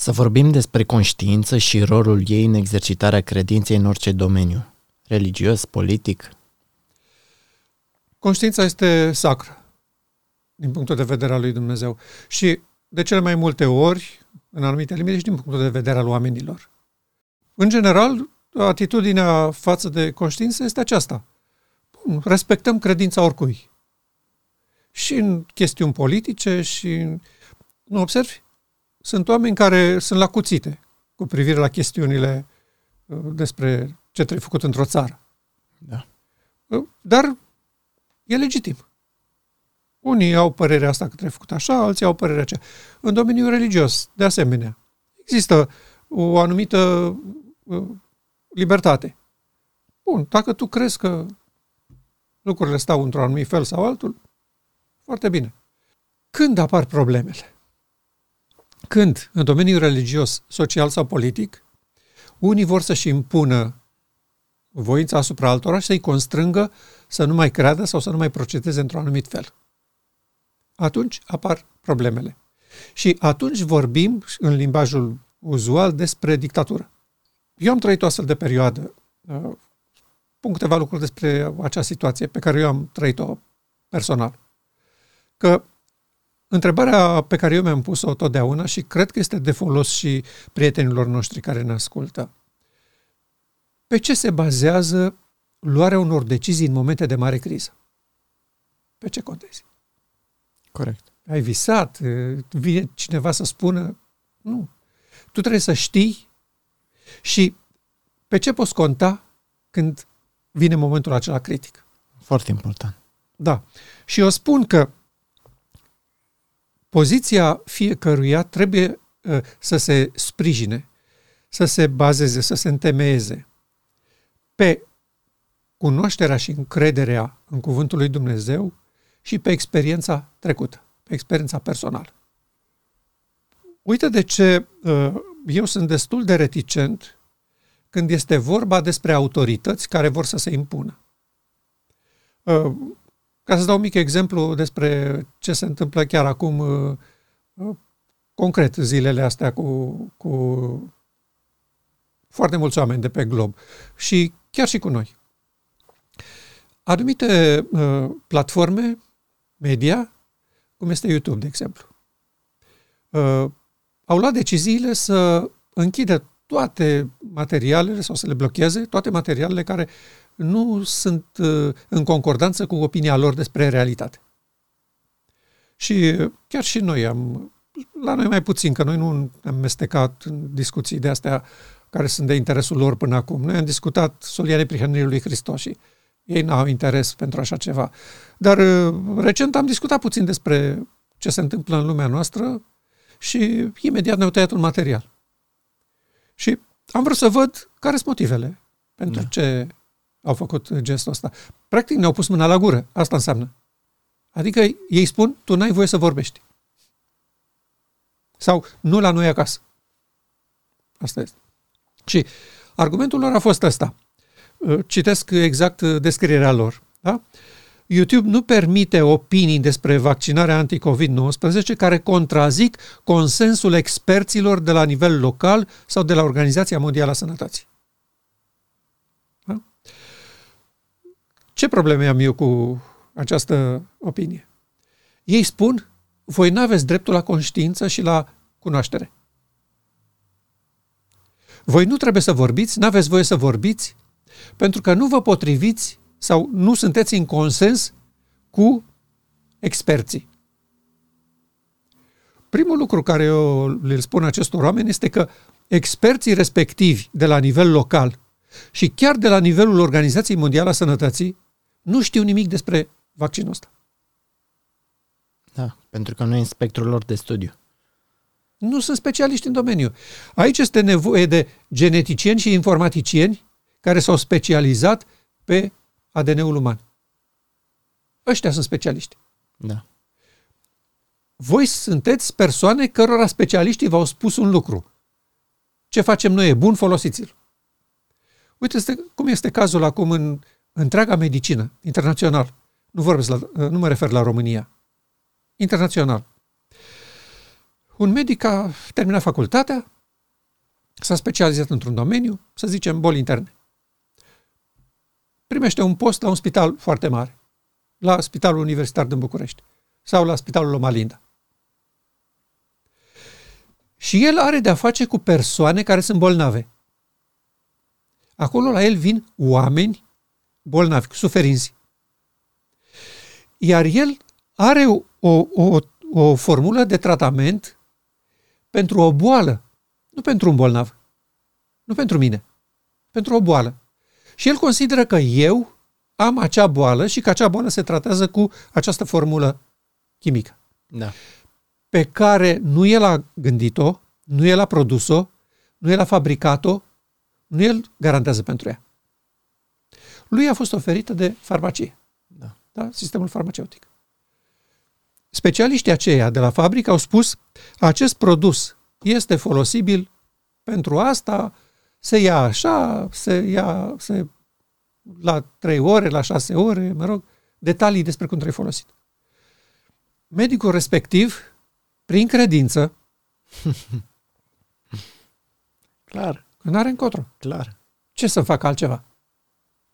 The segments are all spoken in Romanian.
Să vorbim despre conștiință și rolul ei în exercitarea credinței în orice domeniu, religios, politic. Conștiința este sacră din punctul de vedere al lui Dumnezeu și de cele mai multe ori, în anumite limite, și din punctul de vedere al oamenilor. În general, atitudinea față de conștiință este aceasta. Bun, respectăm credința oricui. Și în chestiuni politice și în... Nu observi? Sunt oameni care sunt la cuțite cu privire la chestiunile uh, despre ce trebuie făcut într-o țară. Da. Uh, dar e legitim. Unii au părerea asta că trebuie făcut așa, alții au părerea aceea. În domeniul religios, de asemenea, există o anumită uh, libertate. Bun, dacă tu crezi că lucrurile stau într-un anumit fel sau altul, foarte bine. Când apar problemele? Când, în domeniul religios, social sau politic, unii vor să-și impună voința asupra altora și să-i constrângă să nu mai creadă sau să nu mai procedeze într-un anumit fel. Atunci apar problemele. Și atunci vorbim, în limbajul uzual, despre dictatură. Eu am trăit o astfel de perioadă. Uh, pun câteva lucruri despre acea situație pe care eu am trăit-o personal. Că întrebarea pe care eu mi-am pus-o totdeauna și cred că este de folos și prietenilor noștri care ne ascultă. Pe ce se bazează luarea unor decizii în momente de mare criză? Pe ce contezi? Corect. Ai visat? Vine cineva să spună? Nu. Tu trebuie să știi și pe ce poți conta când vine momentul acela critic. Foarte important. Da. Și eu spun că poziția fiecăruia trebuie uh, să se sprijine, să se bazeze, să se întemeieze pe cunoașterea și încrederea în Cuvântul lui Dumnezeu și pe experiența trecută, pe experiența personală. Uite de ce uh, eu sunt destul de reticent când este vorba despre autorități care vor să se impună. Uh, ca să dau un mic exemplu despre ce se întâmplă chiar acum, uh, concret, zilele astea cu, cu foarte mulți oameni de pe glob și chiar și cu noi. Anumite uh, platforme media, cum este YouTube, de exemplu, uh, au luat deciziile să închidă toate materialele sau să le blocheze, toate materialele care nu sunt uh, în concordanță cu opinia lor despre realitate. Și chiar și noi am, la noi mai puțin, că noi nu am amestecat în discuții de astea care sunt de interesul lor până acum. Noi am discutat solia neprihănirii lui Hristos și ei n-au interes pentru așa ceva. Dar uh, recent am discutat puțin despre ce se întâmplă în lumea noastră și imediat ne-au tăiat un material. Și am vrut să văd care sunt motivele pentru da. ce au făcut gestul ăsta. Practic ne-au pus mâna la gură. Asta înseamnă. Adică ei spun, tu n-ai voie să vorbești. Sau nu la noi acasă. Asta este. Și argumentul lor a fost ăsta. Citesc exact descrierea lor. Da? YouTube nu permite opinii despre vaccinarea anti-COVID-19 care contrazic consensul experților de la nivel local sau de la Organizația Mondială a Sănătății. Da? Ce probleme am eu cu această opinie? Ei spun, voi nu aveți dreptul la conștiință și la cunoaștere. Voi nu trebuie să vorbiți, nu aveți voie să vorbiți, pentru că nu vă potriviți sau nu sunteți în consens cu experții. Primul lucru care eu le spun acestor oameni este că experții respectivi de la nivel local și chiar de la nivelul Organizației Mondiale a Sănătății nu știu nimic despre vaccinul ăsta. Da, pentru că nu e în spectrul lor de studiu. Nu sunt specialiști în domeniu. Aici este nevoie de geneticieni și informaticieni care s-au specializat pe ADN-ul uman. Ăștia sunt specialiști. Da. Voi sunteți persoane cărora specialiștii v-au spus un lucru. Ce facem noi e bun, folosiți-l. Uite este, cum este cazul acum în întreaga medicină, internațional. Nu vorbesc la, nu mă refer la România. Internațional. un medic a terminat facultatea, s-a specializat într-un domeniu, să zicem boli interne. Primește un post la un spital foarte mare, la Spitalul Universitar din București sau la Spitalul Lomalinda. Și el are de-a face cu persoane care sunt bolnave. Acolo la el vin oameni bolnavi, cu suferinți. Iar el are o, o, o, o formulă de tratament pentru o boală, nu pentru un bolnav, nu pentru mine, pentru o boală. Și el consideră că eu am acea boală și că acea boală se tratează cu această formulă chimică. Da. Pe care nu el a gândit-o, nu el a produs-o, nu el a fabricat-o, nu el garantează pentru ea. Lui a fost oferită de farmacie. Da. Da? Sistemul farmaceutic. Specialiștii aceia de la fabrică au spus acest produs este folosibil pentru asta, se ia așa, se ia se, la 3 ore, la 6 ore, mă rog, detalii despre cum trebuie folosit. Medicul respectiv, prin credință, Clar, că nu are încotro. clar. Ce să facă altceva?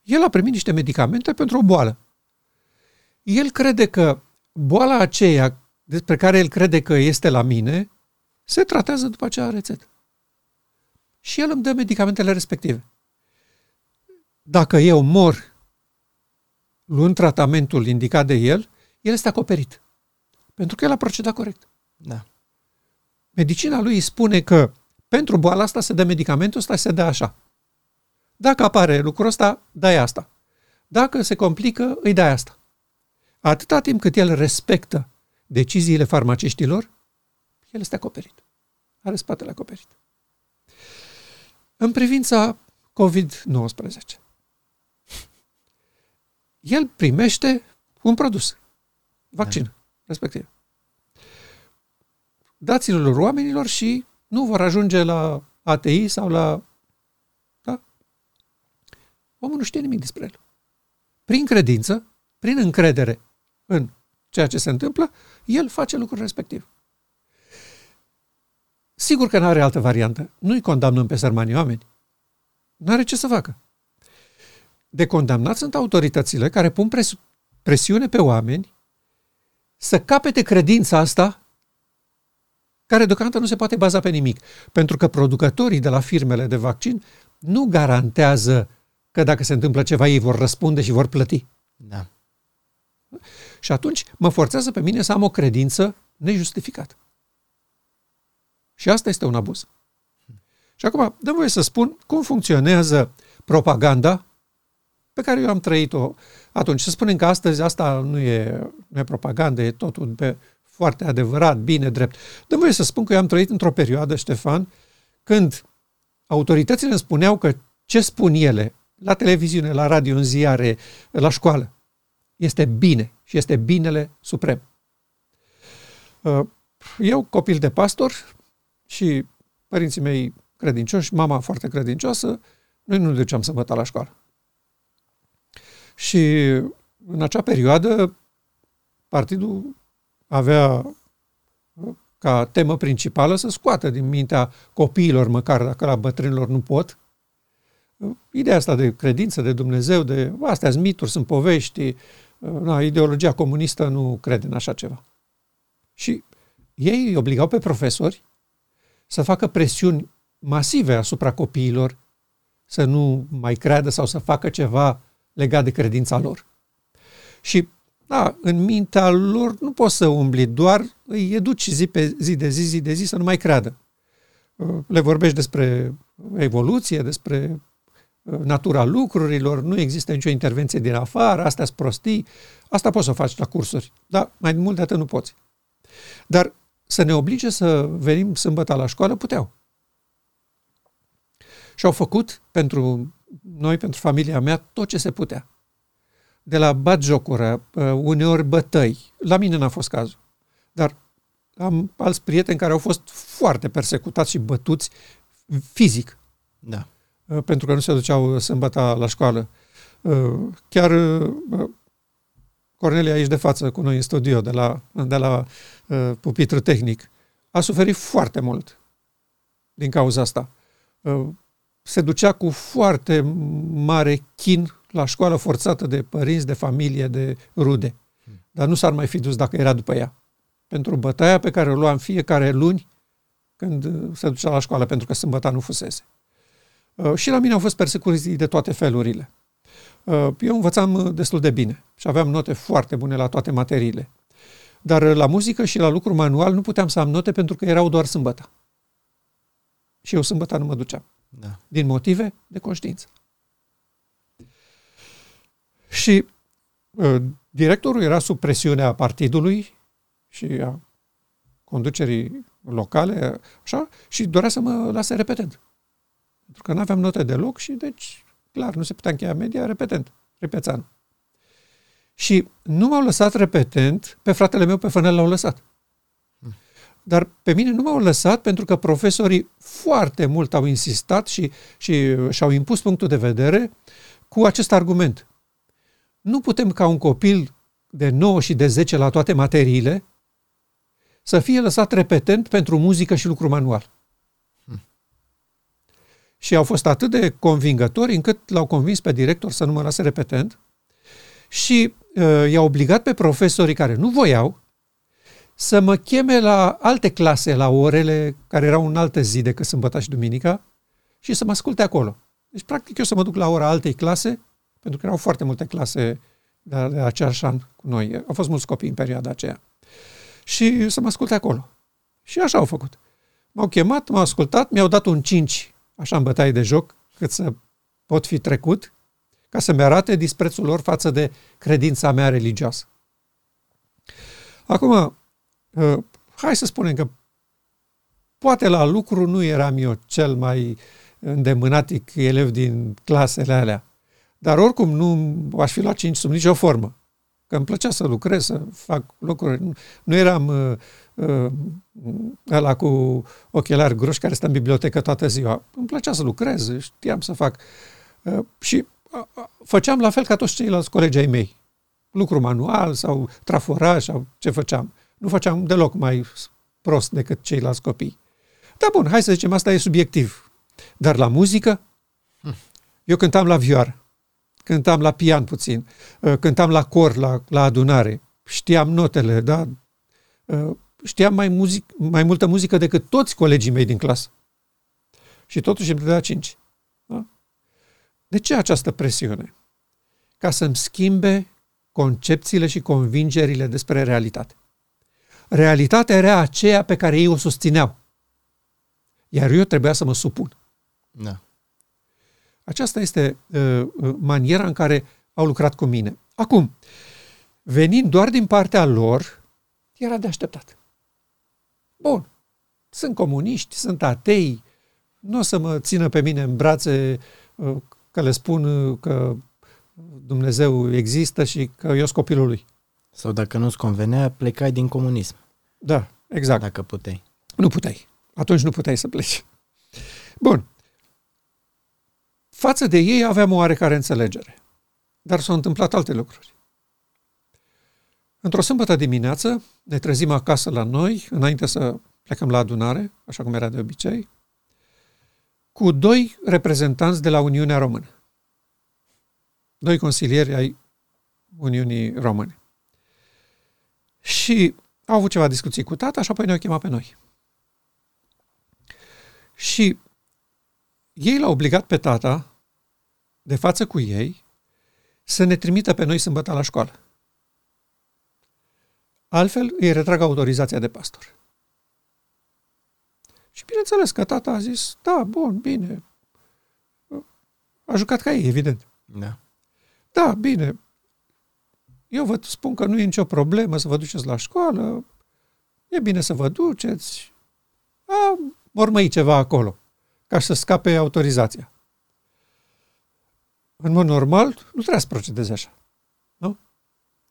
El a primit niște medicamente pentru o boală. El crede că boala aceea despre care el crede că este la mine se tratează după acea rețetă. Și el îmi dă medicamentele respective. Dacă eu mor luând tratamentul indicat de el, el este acoperit. Pentru că el a procedat corect. Da. Medicina lui îi spune că pentru boala asta se dă medicamentul ăsta, se dă așa. Dacă apare lucrul ăsta, dai asta. Dacă se complică, îi dai asta. Atâta timp cât el respectă deciziile farmaciștilor, el este acoperit. Are spatele acoperit. În privința COVID-19, el primește un produs, vaccin, da. respectiv. Dați-l lor oamenilor și nu vor ajunge la ATI sau la... Da? Omul nu știe nimic despre el. Prin credință, prin încredere în ceea ce se întâmplă, el face lucrul respectiv. Sigur că nu are altă variantă. Nu-i condamnăm pe sărmanii oameni. Nu are ce să facă. De condamnat sunt autoritățile care pun pres- presiune pe oameni să capete credința asta care deocamdată nu se poate baza pe nimic. Pentru că producătorii de la firmele de vaccin nu garantează că dacă se întâmplă ceva, ei vor răspunde și vor plăti. Da. Și atunci mă forțează pe mine să am o credință nejustificată. Și asta este un abuz. Și acum, dă voie să spun cum funcționează propaganda pe care eu am trăit-o atunci. Să spunem că astăzi asta nu e, nu e propagandă, e totul pe foarte adevărat, bine, drept. Dă voie să spun că eu am trăit într-o perioadă, Ștefan, când autoritățile îmi spuneau că ce spun ele la televiziune, la radio, în ziare, la școală, este bine și este binele suprem. Uh, eu, copil de pastor și părinții mei credincioși, mama foarte credincioasă, noi nu duceam sămbătă la școală. Și în acea perioadă, partidul avea ca temă principală să scoată din mintea copiilor, măcar dacă la bătrânilor nu pot, ideea asta de credință, de Dumnezeu, de astea sunt mituri, sunt povești, na, ideologia comunistă nu crede în așa ceva. Și ei îi obligau pe profesori să facă presiuni masive asupra copiilor să nu mai creadă sau să facă ceva legat de credința lor. Și da, în mintea lor nu poți să umbli, doar îi educi zi pe zi de zi, zi de zi să nu mai creadă. Le vorbești despre evoluție, despre uh, natura lucrurilor, nu există nicio intervenție din afară, astea sunt prostii, asta poți să faci la cursuri, dar mai mult de atât nu poți. Dar să ne oblige să venim sâmbătă la școală, puteau. Și au făcut pentru noi, pentru familia mea, tot ce se putea de la batjocură, uh, uneori bătăi. La mine n-a fost cazul. Dar am alți prieteni care au fost foarte persecutați și bătuți fizic. Da. Uh, pentru că nu se duceau sâmbătă la școală. Uh, chiar Cornelia aici de față cu noi în studio, de la, de la pupitru tehnic, a suferit foarte mult din cauza asta. Uh, se ducea cu foarte mare chin la școală forțată de părinți, de familie, de rude. Dar nu s-ar mai fi dus dacă era după ea. Pentru bătaia pe care o luam fiecare luni când uh, se ducea la școală, pentru că sâmbăta nu fusese. Uh, și la mine au fost persecuții de toate felurile. Eu învățam destul de bine și aveam note foarte bune la toate materiile. Dar la muzică și la lucru manual nu puteam să am note pentru că erau doar sâmbătă. Și eu sâmbătă nu mă duceam. Da. Din motive de conștiință. Și uh, directorul era sub presiunea partidului și a conducerii locale, așa, și dorea să mă lase repetent. Pentru că nu aveam note deloc și deci, clar, nu se putea încheia media repetent, repețean. Și nu m-au lăsat repetent, pe fratele meu pe fânel l-au lăsat. Dar pe mine nu m-au lăsat pentru că profesorii foarte mult au insistat și, și și-au impus punctul de vedere cu acest argument. Nu putem ca un copil de 9 și de 10 la toate materiile să fie lăsat repetent pentru muzică și lucru manual. Hmm. Și au fost atât de convingători încât l-au convins pe director să nu mă lase repetent și uh, i-a obligat pe profesorii care nu voiau să mă cheme la alte clase, la orele care erau în altă zi decât sâmbătă și duminica și să mă asculte acolo. Deci, practic, eu să mă duc la ora altei clase, pentru că erau foarte multe clase de, de aceeași an cu noi. Au fost mulți copii în perioada aceea. Și să mă asculte acolo. Și așa au făcut. M-au chemat, m-au ascultat, mi-au dat un 5, așa în bătaie de joc, cât să pot fi trecut ca să-mi arate disprețul lor față de credința mea religioasă. Acum, uh, hai să spunem că poate la lucru nu eram eu cel mai îndemânatic elev din clasele alea, dar oricum nu aș fi luat cinci sub nicio formă. Că îmi plăcea să lucrez, să fac lucruri. Nu, nu eram uh, uh, ăla cu ochelari groși care stă în bibliotecă toată ziua. Îmi plăcea să lucrez, știam să fac. Uh, și făceam la fel ca toți ceilalți colegi ai mei. Lucru manual sau traforaj sau ce făceam. Nu făceam deloc mai prost decât ceilalți copii. Da, bun, hai să zicem, asta e subiectiv. Dar la muzică, eu cântam la vioară, cântam la pian puțin, uh, cântam la cor, la, la adunare, știam notele, da? Uh, știam mai, muzic, mai multă muzică decât toți colegii mei din clasă. Și totuși îmi dădea cinci. De ce această presiune? Ca să-mi schimbe concepțiile și convingerile despre realitate. Realitatea era aceea pe care ei o susțineau. Iar eu trebuia să mă supun. Da. Aceasta este uh, uh maniera în care au lucrat cu mine. Acum, venind doar din partea lor, era de așteptat. Bun, sunt comuniști, sunt atei, nu o să mă țină pe mine în brațe uh, că le spun uh, că Dumnezeu există și că eu sunt copilul lui. Sau dacă nu-ți convenea, plecai din comunism. Da, exact. Dacă puteai. Nu puteai. Atunci nu puteai să pleci. Bun. Față de ei aveam o oarecare înțelegere. Dar s-au întâmplat alte lucruri. Într-o sâmbătă dimineață ne trezim acasă la noi, înainte să plecăm la adunare, așa cum era de obicei, cu doi reprezentanți de la Uniunea Română. Doi consilieri ai Uniunii Române. Și au avut ceva discuții cu tata și apoi ne-au chemat pe noi. Și ei l-au obligat pe tata, de față cu ei, să ne trimită pe noi sâmbătă la școală. Altfel îi retrag autorizația de pastor. Și bineînțeles că tata a zis, da, bun, bine. A jucat ca ei, evident. Da. Da, bine. Eu vă spun că nu e nicio problemă să vă duceți la școală. E bine să vă duceți. A, mormăi ceva acolo, ca să scape autorizația. În mod normal, nu trebuie să procedeze așa.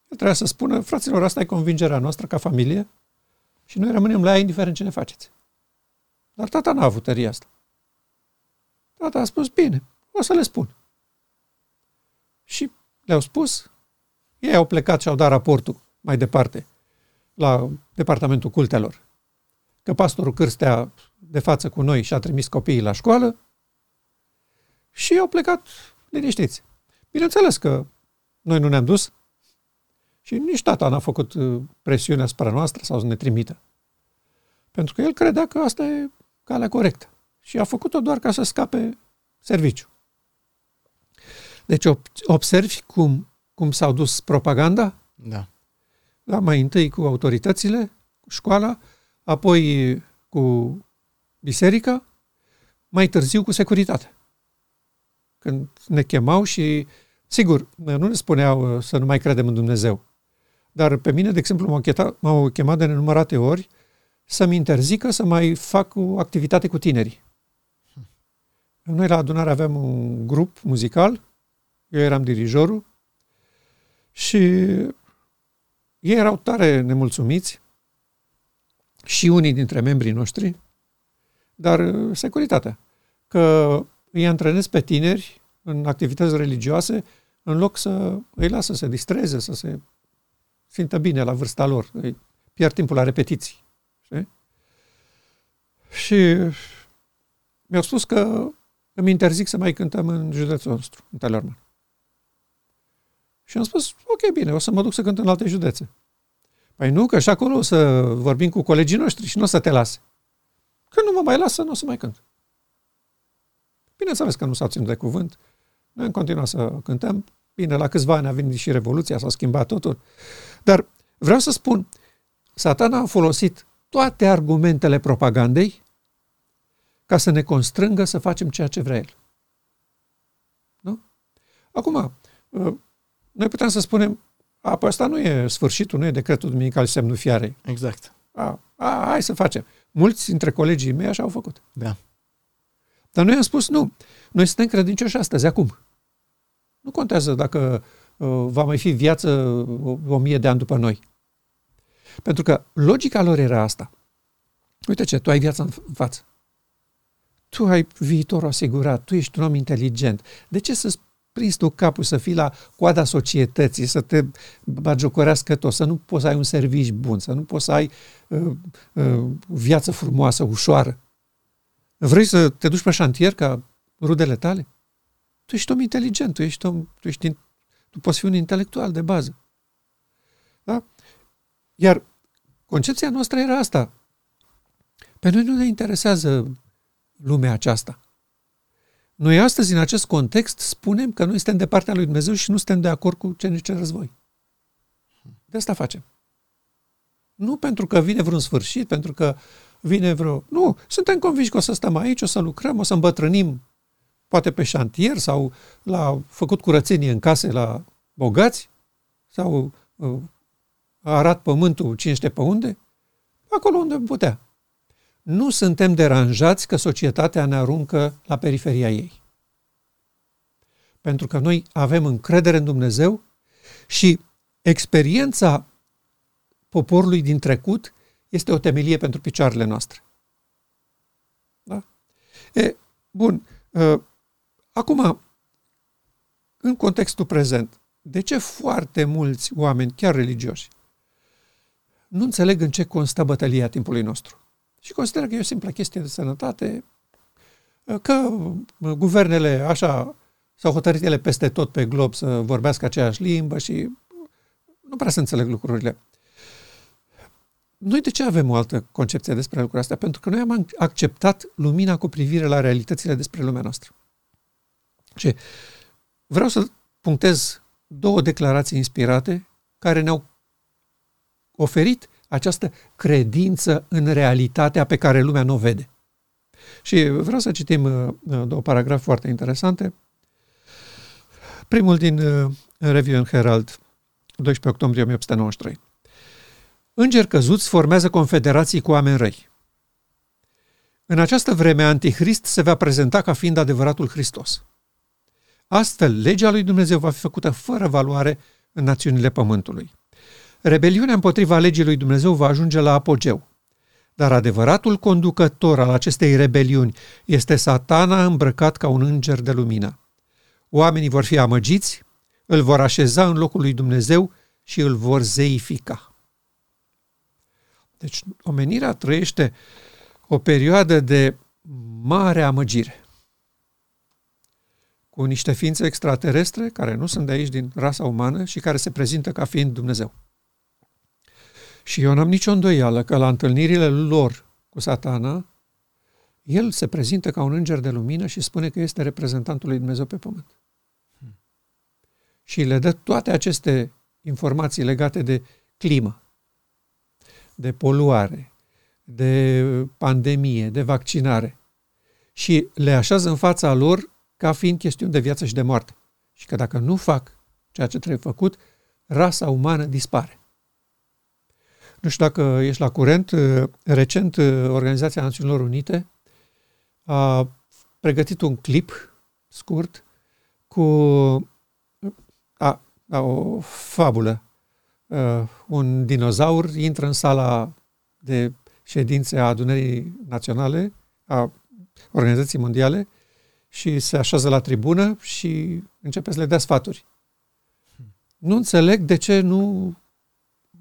Nu? El trebuie să spună, fraților, asta e convingerea noastră ca familie și noi rămânem la ea indiferent ce ne faceți. Dar tata n-a avut tăria asta. Tata a spus, bine, o să le spun. Și le-au spus, ei au plecat și au dat raportul mai departe la departamentul cultelor. că pastorul Cârstea de față cu noi și-a trimis copiii la școală și au plecat liniștiți. Bineînțeles că noi nu ne-am dus și nici tata n-a făcut uh, presiune asupra noastră sau să ne trimită. Pentru că el credea că asta e calea corectă. Și a făcut-o doar ca să scape serviciu. Deci observi cum, cum s-au dus propaganda? Da. Da, mai întâi cu autoritățile, cu școala, apoi cu biserica, mai târziu cu securitatea. Când ne chemau și, sigur, nu ne spuneau uh, să nu mai credem în Dumnezeu. Dar pe mine, de exemplu, m-au, chemat, m-au chemat de nenumărate ori să-mi interzică să mai fac o activitate cu tinerii. Noi la adunare aveam un grup muzical, eu eram dirijorul și ei erau tare nemulțumiți și unii dintre membrii noștri, dar uh, securitatea, că îi antrenez pe tineri în activități religioase în loc să îi lasă să se distreze, să se simtă bine la vârsta lor. Îi pierd timpul la repetiții. Știi? Și mi-au spus că îmi interzic să mai cântăm în județul nostru, în Telorman. Și am spus, ok, bine, o să mă duc să cânt în alte județe. Păi nu, că și acolo o să vorbim cu colegii noștri și nu o să te lase. Când nu mă mai lasă, nu o să mai cânt. Bineînțeles că nu s-a ținut de cuvânt. Noi am continuat să cântăm. Bine, la câțiva ani a venit și Revoluția, s-a schimbat totul. Dar vreau să spun, satana a folosit toate argumentele propagandei ca să ne constrângă să facem ceea ce vrea el. Nu? Acum, uh, noi putem să spunem, a, păi asta nu e sfârșitul, nu e decretul duminical semnul fiarei. Exact. A, a, hai să facem. Mulți dintre colegii mei așa au făcut. Da. Dar noi am spus, nu, noi suntem credincioși astăzi, acum. Nu contează dacă uh, va mai fi viață o, o mie de ani după noi. Pentru că logica lor era asta. Uite ce, tu ai viața în, în față. Tu ai viitorul asigurat, tu ești un om inteligent. De ce să-ți prins tu capul să fii la coada societății, să te bagiocorească tot, să nu poți să ai un serviciu bun, să nu poți să ai uh, uh, viață frumoasă, ușoară. Vrei să te duci pe șantier ca rudele tale? Tu ești om inteligent, tu ești om, tu, ești, tu poți fi un intelectual de bază. Da? Iar concepția noastră era asta. Pe noi nu ne interesează lumea aceasta. Noi astăzi, în acest context, spunem că noi suntem de partea lui Dumnezeu și nu suntem de acord cu ce ne cer război. De asta facem. Nu pentru că vine vreun sfârșit, pentru că vine vreo... Nu, suntem convinși că o să stăm aici, o să lucrăm, o să îmbătrânim poate pe șantier sau la făcut curățenie în case la bogați sau uh, arat pământul cine știe pe unde, acolo unde putea nu suntem deranjați că societatea ne aruncă la periferia ei. Pentru că noi avem încredere în Dumnezeu și experiența poporului din trecut este o temelie pentru picioarele noastre. Da? E, bun. Uh, acum, în contextul prezent, de ce foarte mulți oameni, chiar religioși, nu înțeleg în ce constă bătălia timpului nostru? și consideră că e o simplă chestie de sănătate, că guvernele așa s-au hotărât ele peste tot pe glob să vorbească aceeași limbă și nu prea să înțeleg lucrurile. Noi de ce avem o altă concepție despre lucrurile astea? Pentru că noi am acceptat lumina cu privire la realitățile despre lumea noastră. Și vreau să punctez două declarații inspirate care ne-au oferit această credință în realitatea pe care lumea nu o vede. Și vreau să citim uh, uh, două paragrafe foarte interesante. Primul din uh, Review and Herald, 12 octombrie 1893. Îngeri căzuți formează confederații cu oameni răi. În această vreme, Antichrist se va prezenta ca fiind adevăratul Hristos. Astfel, legea lui Dumnezeu va fi făcută fără valoare în națiunile pământului. Rebeliunea împotriva legii lui Dumnezeu va ajunge la apogeu. Dar adevăratul conducător al acestei rebeliuni este satana îmbrăcat ca un înger de lumină. Oamenii vor fi amăgiți, îl vor așeza în locul lui Dumnezeu și îl vor zeifica. Deci omenirea trăiește o perioadă de mare amăgire cu niște ființe extraterestre care nu sunt de aici din rasa umană și care se prezintă ca fiind Dumnezeu. Și eu n-am nicio îndoială că la întâlnirile lor cu satana, el se prezintă ca un înger de lumină și spune că este reprezentantul lui Dumnezeu pe pământ. Hmm. Și le dă toate aceste informații legate de climă, de poluare, de pandemie, de vaccinare. Și le așează în fața lor ca fiind chestiuni de viață și de moarte. Și că dacă nu fac ceea ce trebuie făcut, rasa umană dispare. Nu știu dacă ești la curent, recent Organizația Națiunilor Unite a pregătit un clip scurt cu a, a, o fabulă. Uh, un dinozaur intră în sala de ședințe a adunării naționale, a Organizației Mondiale, și se așează la tribună și începe să le dea sfaturi. Nu înțeleg de ce nu,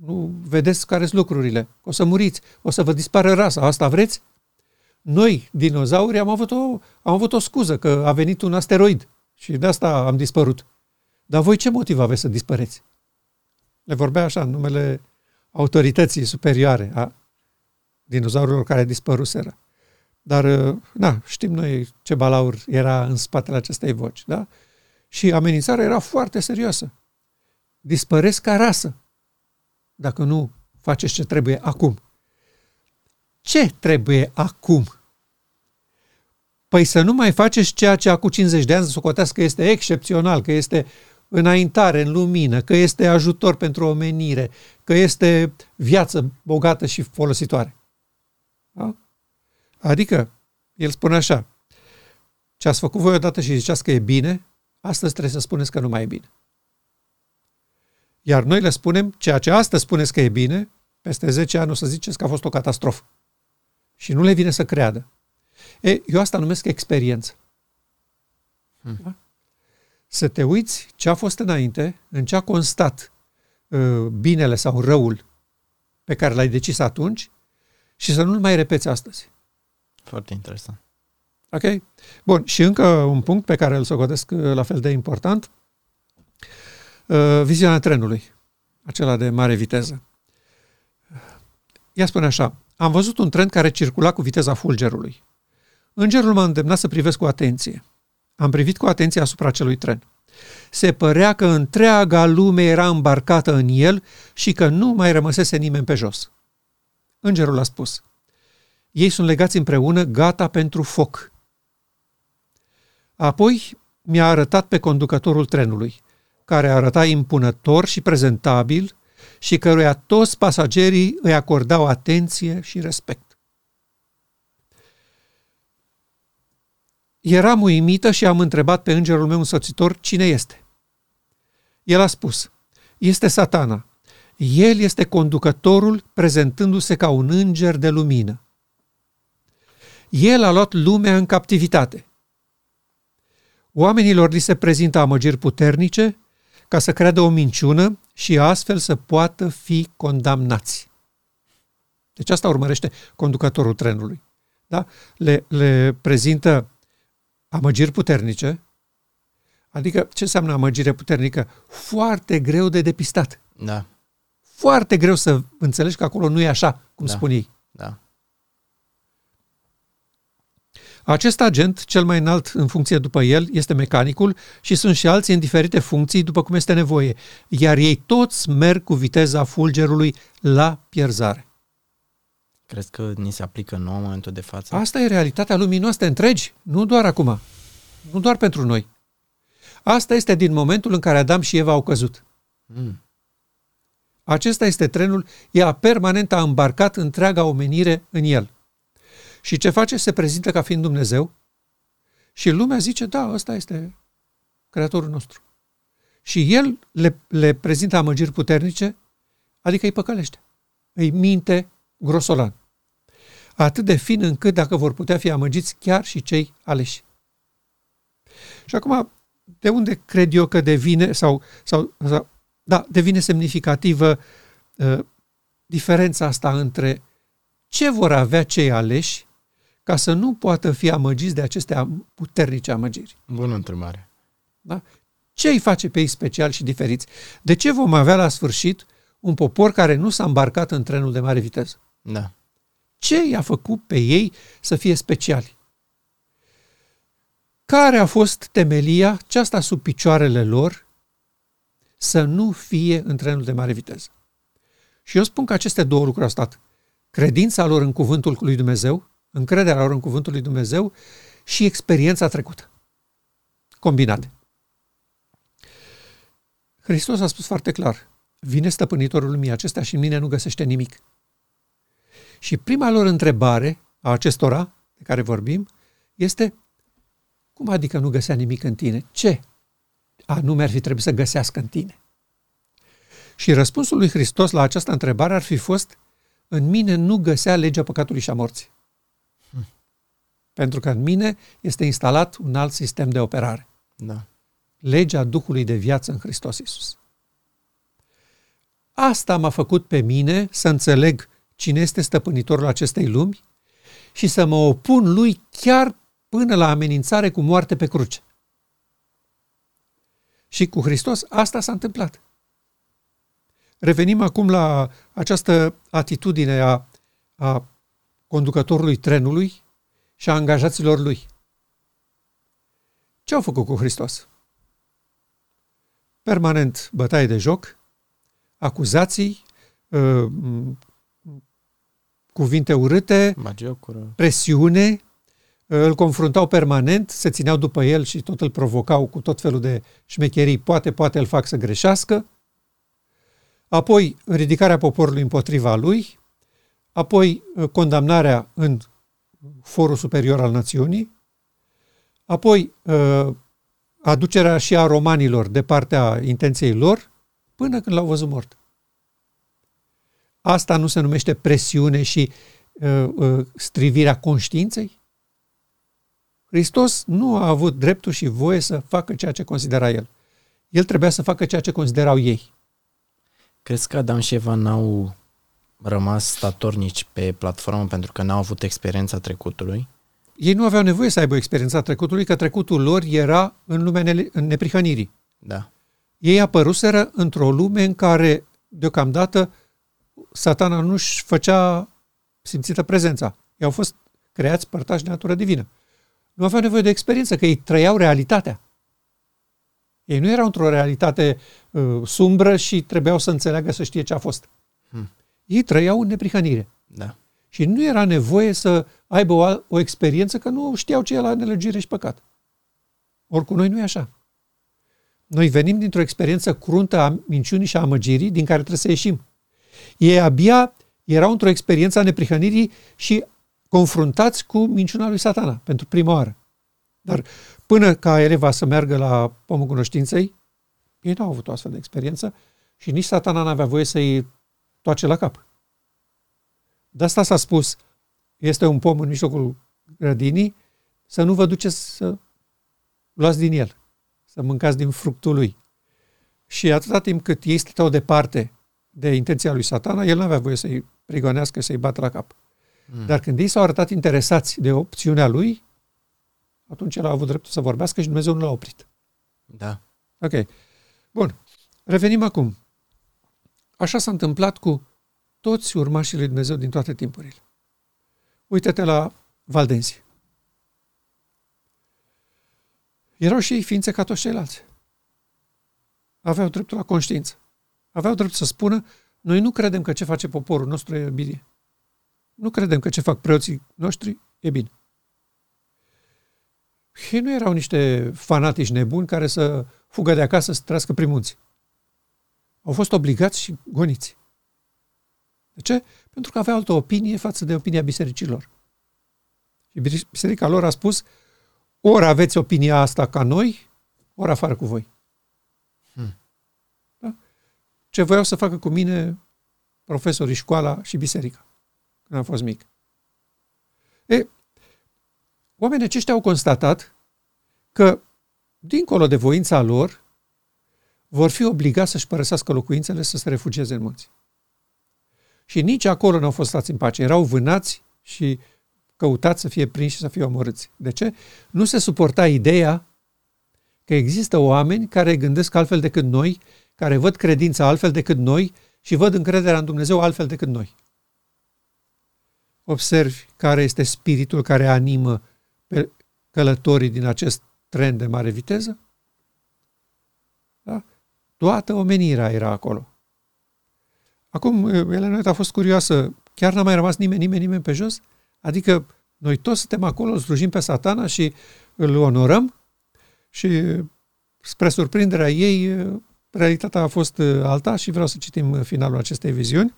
nu vedeți care sunt lucrurile. O să muriți, o să vă dispară rasa. Asta vreți? Noi, dinozauri, am avut o, am avut o scuză că a venit un asteroid și de asta am dispărut. Dar voi ce motiv aveți să dispăreți? Le vorbea așa în numele autorității superioare a dinozaurilor care dispăruseră. Dar, uh, na, știm noi ce balaur era în spatele acestei voci, da? Și amenințarea era foarte serioasă. Dispăresc ca rasă dacă nu faceți ce trebuie acum. Ce trebuie acum? Păi să nu mai faceți ceea ce acum 50 de ani să că este excepțional, că este înaintare în lumină, că este ajutor pentru omenire, că este viață bogată și folositoare. Da? Adică, el spune așa, ce ați făcut voi odată și ziceați că e bine, astăzi trebuie să spuneți că nu mai e bine. Iar noi le spunem, ceea ce astăzi spuneți că e bine, peste 10 ani o să ziceți că a fost o catastrofă. Și nu le vine să creadă. E, eu asta numesc experiență. Hmm. Da? Să te uiți ce a fost înainte, în ce a constat uh, binele sau răul pe care l-ai decis atunci și să nu-l mai repeți astăzi. Foarte interesant. Ok? Bun, și încă un punct pe care îl socotesc uh, la fel de important, uh, viziunea trenului, acela de mare viteză. Ea spune așa, am văzut un tren care circula cu viteza fulgerului. Îngerul m-a îndemnat să privesc cu atenție. Am privit cu atenție asupra acelui tren. Se părea că întreaga lume era îmbarcată în el și că nu mai rămăsese nimeni pe jos. Îngerul a spus, ei sunt legați împreună, gata pentru foc. Apoi mi-a arătat pe conducătorul trenului, care arăta impunător și prezentabil și căruia toți pasagerii îi acordau atenție și respect. Eram uimită și am întrebat pe îngerul meu însoțitor cine este. El a spus, este satana. El este conducătorul prezentându-se ca un înger de lumină. El a luat lumea în captivitate. Oamenilor li se prezintă amăgiri puternice ca să creadă o minciună și astfel să poată fi condamnați. Deci asta urmărește conducătorul trenului. Da? Le, le prezintă amăgiri puternice, adică ce înseamnă amăgire puternică? Foarte greu de depistat. Da. Foarte greu să înțelegi că acolo nu e așa, cum da. spun ei. Da. Acest agent, cel mai înalt în funcție după el, este mecanicul și sunt și alții în diferite funcții după cum este nevoie, iar ei toți merg cu viteza fulgerului la pierzare. Crezi că ni se aplică nou în momentul de față? Asta e realitatea lumii noastre întregi, nu doar acum, nu doar pentru noi. Asta este din momentul în care Adam și Eva au căzut. Mm. Acesta este trenul, ea permanent a îmbarcat întreaga omenire în el. Și ce face? Se prezintă ca fiind Dumnezeu și lumea zice, da, ăsta este Creatorul nostru. Și el le, le prezintă amăgiri puternice, adică îi păcălește. Îi minte grosolan. Atât de fin încât dacă vor putea fi amăgiți chiar și cei aleși. Și acum, de unde cred eu că devine, sau, sau, sau da, devine semnificativă uh, diferența asta între ce vor avea cei aleși ca să nu poată fi amăgiți de aceste puternice amăgiri? Bună întrebare. Da? Ce îi face pe ei special și diferiți? De ce vom avea la sfârșit un popor care nu s-a îmbarcat în trenul de mare viteză? Da. Ce i-a făcut pe ei să fie speciali? Care a fost temelia, aceasta sub picioarele lor, să nu fie în trenul de mare viteză? Și eu spun că aceste două lucruri au stat. Credința lor în cuvântul lui Dumnezeu, încrederea lor în cuvântul lui Dumnezeu și experiența trecută. Combinate. Hristos a spus foarte clar, vine stăpânitorul lumii acesta și în mine nu găsește nimic. Și prima lor întrebare a acestora de care vorbim este cum adică nu găsea nimic în tine? Ce anume ar fi trebuit să găsească în tine? Și răspunsul lui Hristos la această întrebare ar fi fost în mine nu găsea legea păcatului și a morții. Hmm. Pentru că în mine este instalat un alt sistem de operare. Da. Legea Duhului de viață în Hristos Iisus. Asta m-a făcut pe mine să înțeleg cine este stăpânitorul acestei lumi și să mă opun lui chiar până la amenințare cu moarte pe cruce. Și cu Hristos asta s-a întâmplat. Revenim acum la această atitudine a, a conducătorului trenului și a angajaților lui. Ce au făcut cu Hristos? Permanent bătaie de joc, acuzații, uh, cuvinte urâte, Magiocură. presiune, îl confruntau permanent, se țineau după el și tot îl provocau cu tot felul de șmecherii, poate, poate îl fac să greșească, apoi ridicarea poporului împotriva lui, apoi condamnarea în forul superior al națiunii, apoi aducerea și a romanilor de partea intenției lor, până când l-au văzut mort. Asta nu se numește presiune și uh, uh, strivirea conștiinței? Hristos nu a avut dreptul și voie să facă ceea ce considera el. El trebuia să facă ceea ce considerau ei. Crezi că Adam și Eva n-au rămas statornici pe platformă pentru că n-au avut experiența trecutului? Ei nu aveau nevoie să aibă experiența trecutului, că trecutul lor era în lumea ne- în neprihănirii. Da. Ei apăruseră într-o lume în care, deocamdată, satana nu-și făcea simțită prezența. Ei au fost creați părtași de natură divină. Nu aveau nevoie de experiență, că ei trăiau realitatea. Ei nu erau într-o realitate uh, sumbră și trebuiau să înțeleagă, să știe ce a fost. Hmm. Ei trăiau în neprihănire. Da. Și nu era nevoie să aibă o, o experiență, că nu știau ce e la nelegire și păcat. Ori cu noi nu e așa. Noi venim dintr-o experiență cruntă a minciunii și a amăgirii, din care trebuie să ieșim. Ei abia erau într-o experiență a neprihănirii și confruntați cu minciuna lui satana pentru prima oară. Dar până ca Eleva să meargă la pomul cunoștinței, ei nu au avut o astfel de experiență și nici satana n-avea voie să-i toace la cap. De asta s-a spus, este un pom în mijlocul grădinii, să nu vă duceți să luați din el, să mâncați din fructul lui. Și atâta timp cât ei stăteau departe de intenția lui satana, el nu avea voie să-i prigonească, să-i bată la cap. Mm. Dar când ei s-au arătat interesați de opțiunea lui, atunci el a avut dreptul să vorbească și Dumnezeu nu l-a oprit. Da. Ok. Bun. Revenim acum. Așa s-a întâmplat cu toți urmașii lui Dumnezeu din toate timpurile. Uită-te la Valdenzi. Erau și ei ființe ca toți ceilalți. Aveau dreptul la conștiință. Aveau drept să spună, noi nu credem că ce face poporul nostru e bine. Nu credem că ce fac preoții noștri e bine. Ei nu erau niște fanatici nebuni care să fugă de acasă să trăiască prin munți. Au fost obligați și goniți. De ce? Pentru că aveau altă opinie față de opinia bisericilor. Și biserica lor a spus, ori aveți opinia asta ca noi, ori afară cu voi. Hmm. Da? Ce voiau să facă cu mine profesorii, școala și biserica când am fost mic. E, oamenii aceștia au constatat că, dincolo de voința lor, vor fi obligați să-și părăsească locuințele să se refugieze în munți. Și nici acolo nu au fost stați în pace. Erau vânați și căutați să fie prinși și să fie omorâți. De ce? Nu se suporta ideea că există oameni care gândesc altfel decât noi, care văd credința altfel decât noi și văd încrederea în Dumnezeu altfel decât noi. Observi care este spiritul care animă pe călătorii din acest tren de mare viteză? Da? Toată omenirea era acolo. Acum, Elena a fost curioasă. Chiar n-a mai rămas nimeni, nimeni, nimeni pe jos? Adică noi toți suntem acolo, îl slujim pe satana și îl onorăm și spre surprinderea ei, realitatea a fost alta și vreau să citim finalul acestei viziuni.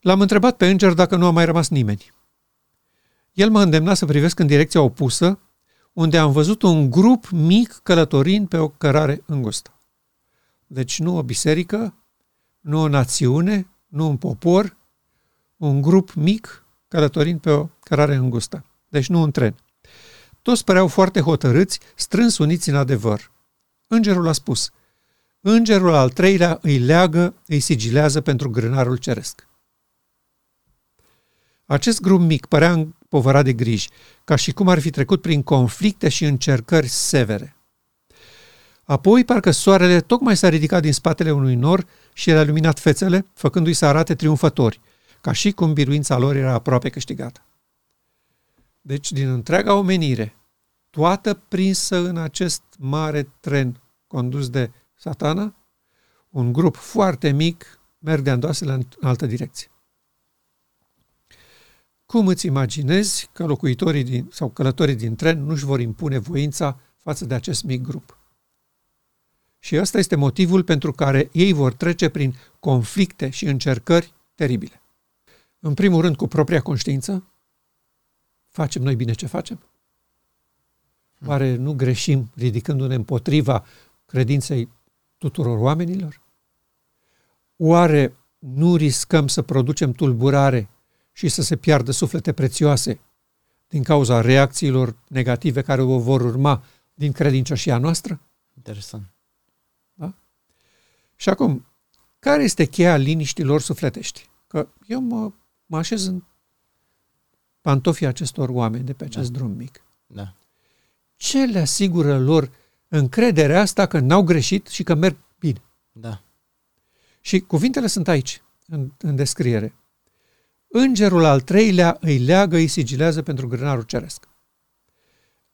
L-am întrebat pe înger dacă nu a mai rămas nimeni. El m-a îndemnat să privesc în direcția opusă, unde am văzut un grup mic călătorind pe o cărare îngustă. Deci nu o biserică, nu o națiune, nu un popor, un grup mic călătorind pe o cărare îngustă. Deci nu un tren. Toți păreau foarte hotărâți, strâns uniți în adevăr. Îngerul a spus, Îngerul al treilea îi leagă, îi sigilează pentru grânarul ceresc. Acest grup mic părea împovărat de griji, ca și cum ar fi trecut prin conflicte și încercări severe. Apoi, parcă soarele tocmai s-a ridicat din spatele unui nor și el a luminat fețele, făcându-i să arate triumfători, ca și cum biruința lor era aproape câștigată. Deci, din întreaga omenire, toată prinsă în acest mare tren condus de satana, un grup foarte mic merge îndoasele în altă direcție. Cum îți imaginezi că locuitorii din, sau călătorii din tren nu-și vor impune voința față de acest mic grup? Și ăsta este motivul pentru care ei vor trece prin conflicte și încercări teribile. În primul rând, cu propria conștiință, facem noi bine ce facem? Oare nu greșim ridicându-ne împotriva credinței tuturor oamenilor? Oare nu riscăm să producem tulburare și să se piardă suflete prețioase din cauza reacțiilor negative care o vor urma din credincioșia noastră? Interesant. Da? Și acum, care este cheia liniștilor sufletești? Că eu mă, mă așez în pantofii acestor oameni de pe acest da. drum mic. Da. Ce le asigură lor încrederea asta că n-au greșit și că merg bine? Da. Și cuvintele sunt aici, în, în descriere. Îngerul al treilea îi leagă, îi sigilează pentru grânarul ceresc.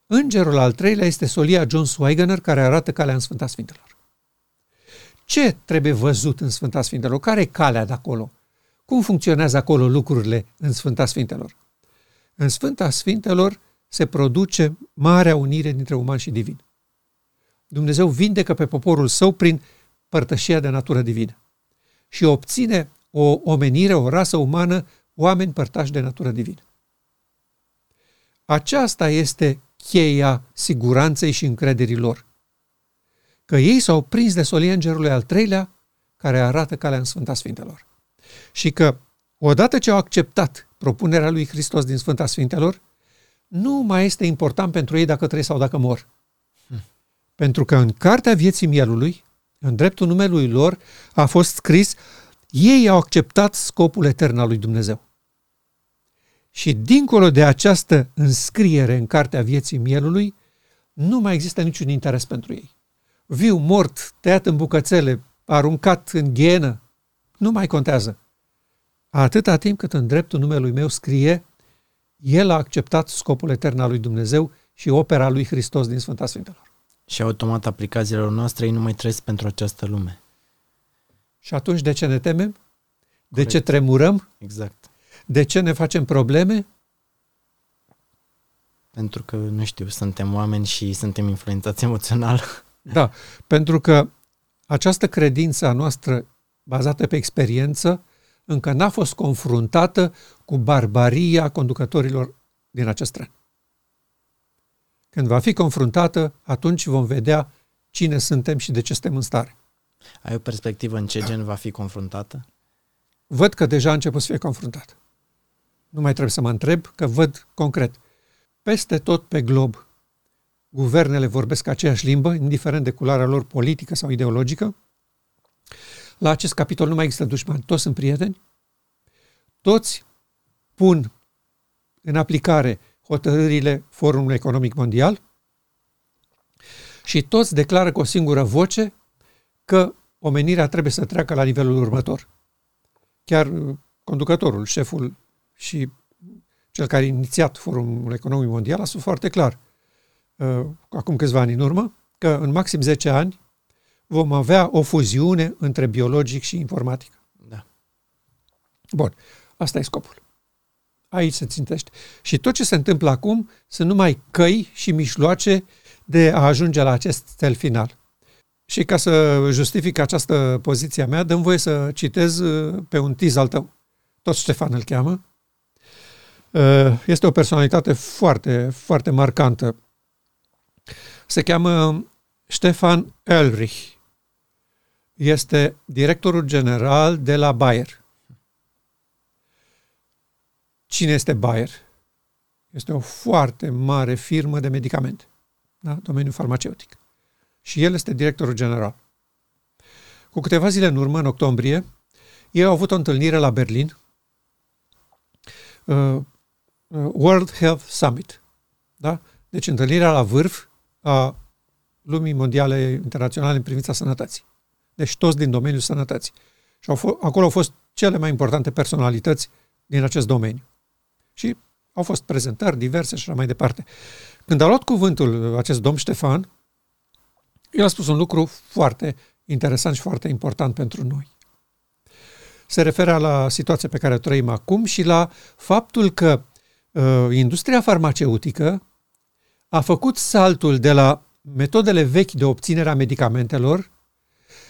Îngerul al treilea este solia John Swigener care arată calea în Sfânta Sfintelor. Ce trebuie văzut în Sfânta Sfintelor? Care e calea de acolo? Cum funcționează acolo lucrurile în Sfânta Sfintelor? În Sfânta Sfintelor se produce marea unire dintre uman și divin. Dumnezeu vindecă pe poporul său prin părtășia de natură divină și obține o omenire, o rasă umană oameni părtași de natură divină. Aceasta este cheia siguranței și încrederii lor. Că ei s-au prins de solia îngerului al treilea, care arată calea în Sfânta Sfintelor. Și că, odată ce au acceptat propunerea lui Hristos din Sfânta Sfintelor, nu mai este important pentru ei dacă trăiesc sau dacă mor. Hmm. Pentru că în cartea vieții mielului, în dreptul numelui lor, a fost scris ei au acceptat scopul etern al lui Dumnezeu. Și dincolo de această înscriere în cartea vieții mielului, nu mai există niciun interes pentru ei. Viu, mort, tăiat în bucățele, aruncat în ghenă, nu mai contează. Atâta timp cât în dreptul numelui meu scrie, el a acceptat scopul etern al lui Dumnezeu și opera lui Hristos din Sfânta Sfintelor. Și automat aplicațiilor noastre ei nu mai trăiesc pentru această lume. Și atunci de ce ne temem? De Corect. ce tremurăm? Exact. De ce ne facem probleme? Pentru că, nu știu, suntem oameni și suntem influențați emoțional. Da, pentru că această credință a noastră bazată pe experiență încă n-a fost confruntată cu barbaria conducătorilor din acest tren. Când va fi confruntată, atunci vom vedea cine suntem și de ce suntem în stare. Ai o perspectivă în ce gen va fi confruntată? Văd că deja a început să fie confruntat. Nu mai trebuie să mă întreb, că văd concret. Peste tot pe glob, guvernele vorbesc aceeași limbă, indiferent de culoarea lor politică sau ideologică. la acest capitol nu mai există dușmani, toți sunt prieteni, toți pun în aplicare hotărârile Forumului Economic Mondial și toți declară cu o singură voce că omenirea trebuie să treacă la nivelul următor. Chiar uh, conducătorul, șeful și cel care a inițiat Forumul Economic Mondial a spus foarte clar, uh, acum câțiva ani în urmă, că în maxim 10 ani vom avea o fuziune între biologic și informatică. Da. Bun, asta e scopul. Aici se țintește. Și tot ce se întâmplă acum sunt numai căi și mișloace de a ajunge la acest cel final. Și ca să justific această poziție mea, dăm voie să citez uh, pe un tiz al tău. Tot Ștefan îl cheamă. Uh, este o personalitate foarte, foarte marcantă. Se cheamă Ștefan Elrich. Este directorul general de la Bayer. Cine este Bayer? Este o foarte mare firmă de medicamente, da? domeniul farmaceutic. Și el este directorul general. Cu câteva zile în urmă, în octombrie, ei au avut o întâlnire la Berlin, uh, uh, World Health Summit. Da? Deci întâlnirea la vârf a lumii mondiale internaționale în privința sănătății. Deci toți din domeniul sănătății. Și au f- acolo au fost cele mai importante personalități din acest domeniu. Și au fost prezentări diverse și așa mai departe. Când a luat cuvântul acest domn Ștefan, el a spus un lucru foarte interesant și foarte important pentru noi. Se referă la situația pe care o trăim acum și la faptul că uh, industria farmaceutică a făcut saltul de la metodele vechi de obținere a medicamentelor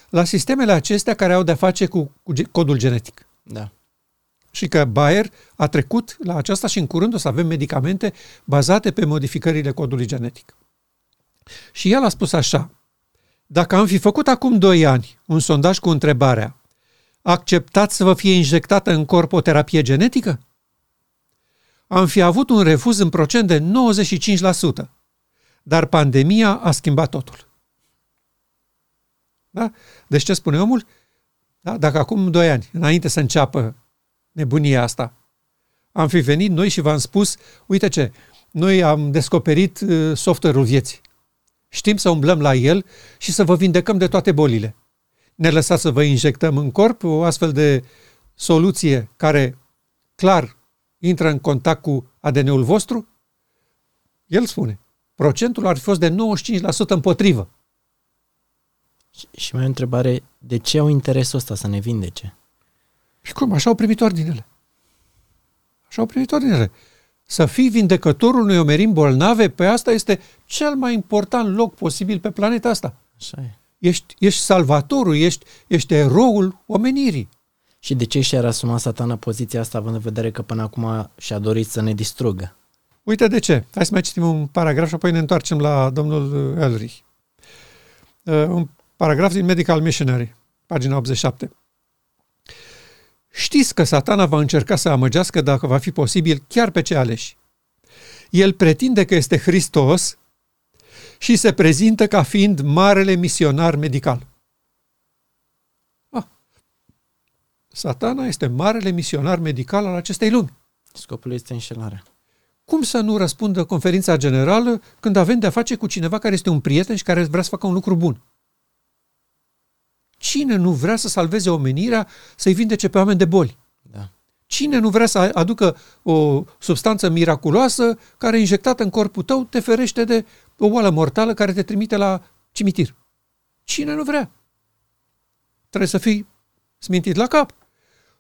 la sistemele acestea care au de-a face cu, cu codul genetic. Da. Și că Bayer a trecut la aceasta și în curând o să avem medicamente bazate pe modificările codului genetic. Și el a spus așa, dacă am fi făcut acum 2 ani un sondaj cu întrebarea acceptați să vă fie injectată în corp o terapie genetică? Am fi avut un refuz în procent de 95%, dar pandemia a schimbat totul. Da? Deci ce spune omul? Da? Dacă acum 2 ani, înainte să înceapă nebunia asta, am fi venit noi și v-am spus, uite ce, noi am descoperit uh, software-ul vieții. Știm să umblăm la el și să vă vindecăm de toate bolile. Ne lăsați să vă injectăm în corp o astfel de soluție care clar intră în contact cu ADN-ul vostru? El spune, procentul ar fi fost de 95% împotrivă. Și, și mai o întrebare, de ce au interesul ăsta să ne vindece? Și cum? Așa au primit ordinele. Așa au primit ordinele. Să fii vindecătorul unui omerim bolnave, pe asta este cel mai important loc posibil pe planeta asta. Așa e. Ești, ești salvatorul, ești, ești eroul omenirii. Și de ce și-ar asuma satana poziția asta, având în vedere că până acum și-a dorit să ne distrugă? Uite de ce. Hai să mai citim un paragraf și apoi ne întoarcem la domnul Elrich. Uh, un paragraf din Medical Missionary, pagina 87. Știți că satana va încerca să amăgească, dacă va fi posibil, chiar pe ce aleși. El pretinde că este Hristos și se prezintă ca fiind marele misionar medical. Ah. Satana este marele misionar medical al acestei lumi. Scopul este înșelarea. Cum să nu răspundă conferința generală când avem de-a face cu cineva care este un prieten și care vrea să facă un lucru bun? Cine nu vrea să salveze omenirea, să-i vindece pe oameni de boli? Da. Cine nu vrea să aducă o substanță miraculoasă care, injectată în corpul tău, te ferește de o oală mortală care te trimite la cimitir? Cine nu vrea? Trebuie să fii smintit la cap.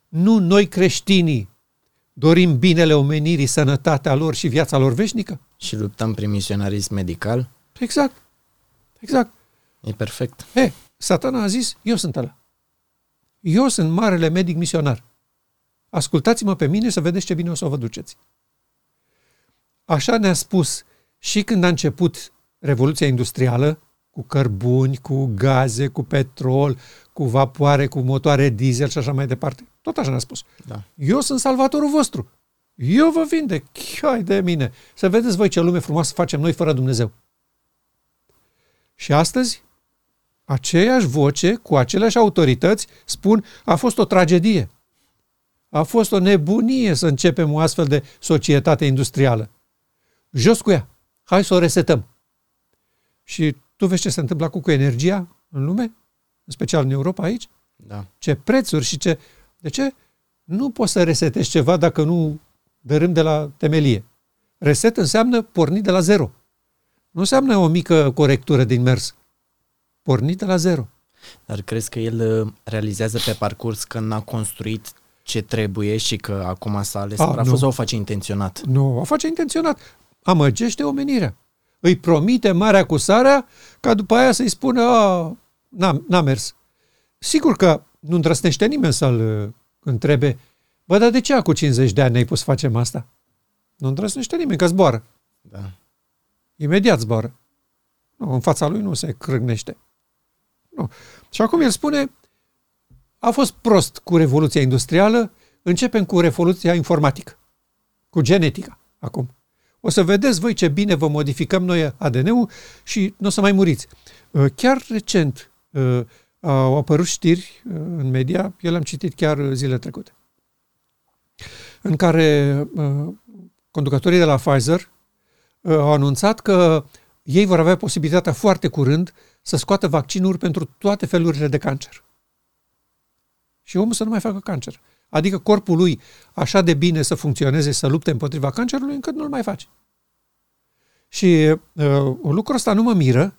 Nu noi creștinii dorim binele omenirii, sănătatea lor și viața lor veșnică? Și luptăm prin misionarism medical? Exact. Exact. E perfect. He, satana a zis, eu sunt ăla. Eu sunt marele medic misionar. Ascultați-mă pe mine să vedeți ce bine o să vă duceți. Așa ne-a spus și când a început Revoluția Industrială, cu cărbuni, cu gaze, cu petrol, cu vapoare, cu motoare diesel și așa mai departe. Tot așa ne-a spus. Da. Eu sunt salvatorul vostru. Eu vă vindec. Chiai de mine. Să vedeți voi ce lume frumoasă facem noi fără Dumnezeu. Și astăzi aceeași voce, cu aceleași autorități, spun a fost o tragedie. A fost o nebunie să începem o astfel de societate industrială. Jos cu ea. Hai să o resetăm. Și tu vezi ce se întâmplă cu, cu energia în lume? În special în Europa aici? Da. Ce prețuri și ce... De ce? Nu poți să resetezi ceva dacă nu dărâm de la temelie. Reset înseamnă porni de la zero. Nu înseamnă o mică corectură din mers. Porni de la zero. Dar crezi că el uh, realizează pe parcurs că n-a construit ce trebuie și că acum s-a ales A, praful nu. sau o face intenționat? Nu, o face intenționat. Amăgește omenirea. Îi promite marea cu sarea ca după aia să-i spună a, n-a, n-a mers. Sigur că nu îndrăsnește nimeni să-l uh, întrebe bă, dar de ce cu 50 de ani ne-ai pus să facem asta? Nu îndrăsnește nimeni, că zboară. Da. Imediat zboară. Nu, în fața lui nu se crâgnește. Nu. Și acum el spune, a fost prost cu revoluția industrială, începem cu revoluția informatică, cu genetica, acum. O să vedeți voi ce bine vă modificăm noi ADN-ul și nu o să mai muriți. Uh, Chiar recent uh, au apărut știri uh, în media, eu le-am citit chiar zile trecute, în care conducătorii de la Pfizer au anunțat că ei vor avea posibilitatea foarte curând să scoată vaccinuri pentru toate felurile de cancer. Și omul să nu mai facă cancer. Adică corpul lui așa de bine să funcționeze, să lupte împotriva cancerului, încât nu-l mai face. Și uh, lucrul ăsta nu mă miră,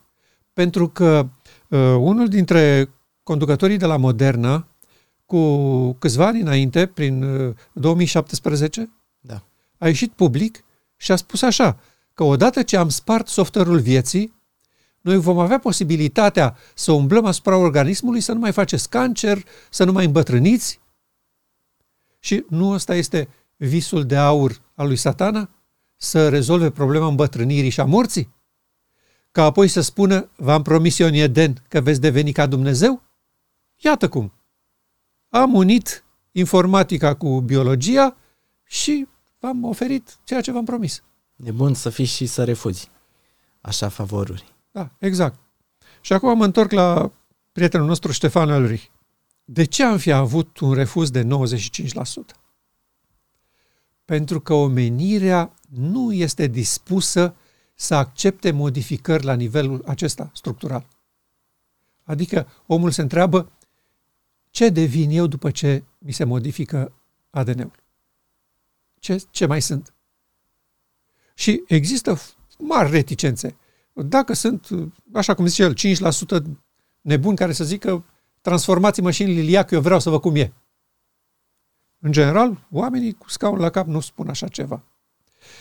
pentru că uh, unul dintre conducătorii de la Moderna, cu câțiva ani înainte, prin uh, 2017, Da. a ieșit public și a spus așa, că odată ce am spart software-ul vieții, noi vom avea posibilitatea să umblăm asupra organismului, să nu mai faceți cancer, să nu mai îmbătrâniți. Și nu ăsta este visul de aur al lui satana? Să rezolve problema îmbătrânirii și a morții? Ca apoi să spună, v-am promis eu în Eden că veți deveni ca Dumnezeu? Iată cum. Am unit informatica cu biologia și v-am oferit ceea ce v-am promis. E bun să fii și să refuzi așa favoruri. Da, exact. Și acum mă întorc la prietenul nostru Ștefan Ulrich. De ce am fi avut un refuz de 95%? Pentru că omenirea nu este dispusă să accepte modificări la nivelul acesta structural. Adică omul se întreabă ce devin eu după ce mi se modifică ADN-ul? Ce, ce mai sunt? Și există mari reticențe. Dacă sunt, așa cum zice el, 5% nebuni care să zică transformați-mă și în liliac, eu vreau să văd cum e. În general, oamenii cu scaun la cap nu spun așa ceva.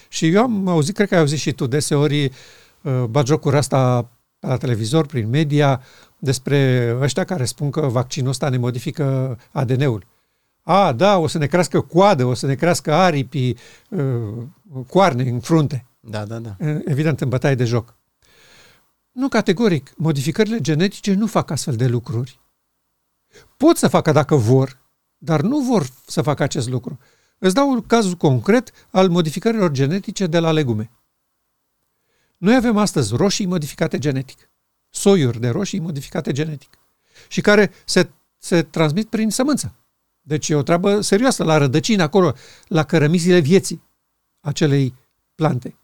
Și eu am auzit, cred că ai auzit și tu deseori uh, bagiocuri asta la televizor, prin media, despre ăștia care spun că vaccinul ăsta ne modifică ADN-ul. A, da, o să ne crească coadă, o să ne crească aripi, uh, coarne în frunte. Da, da, da. Evident, în bătaie de joc. Nu categoric. Modificările genetice nu fac astfel de lucruri. Pot să facă dacă vor, dar nu vor să facă acest lucru. Îți dau un caz concret al modificărilor genetice de la legume. Noi avem astăzi roșii modificate genetic, soiuri de roșii modificate genetic și care se, se transmit prin sămânță. Deci e o treabă serioasă la rădăcină acolo, la cărămizile vieții acelei plante.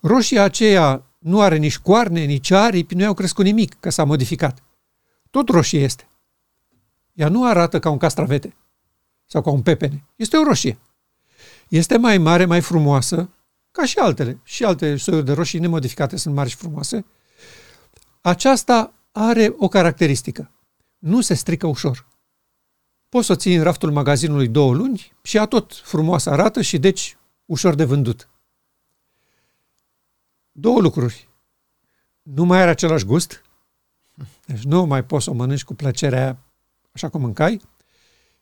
Roșia aceea nu are nici coarne, nici aripi, nu i-au crescut nimic, că s-a modificat. Tot roșie este. Ea nu arată ca un castravete sau ca un pepene. Este o roșie. Este mai mare, mai frumoasă, ca și altele. Și alte soiuri de roșii nemodificate sunt mari și frumoase. Aceasta are o caracteristică. Nu se strică ușor. Poți să o ții în raftul magazinului două luni și ea tot frumoasă arată și deci ușor de vândut. Două lucruri. Nu mai are același gust, deci nu mai poți să o mănânci cu plăcerea așa cum mâncai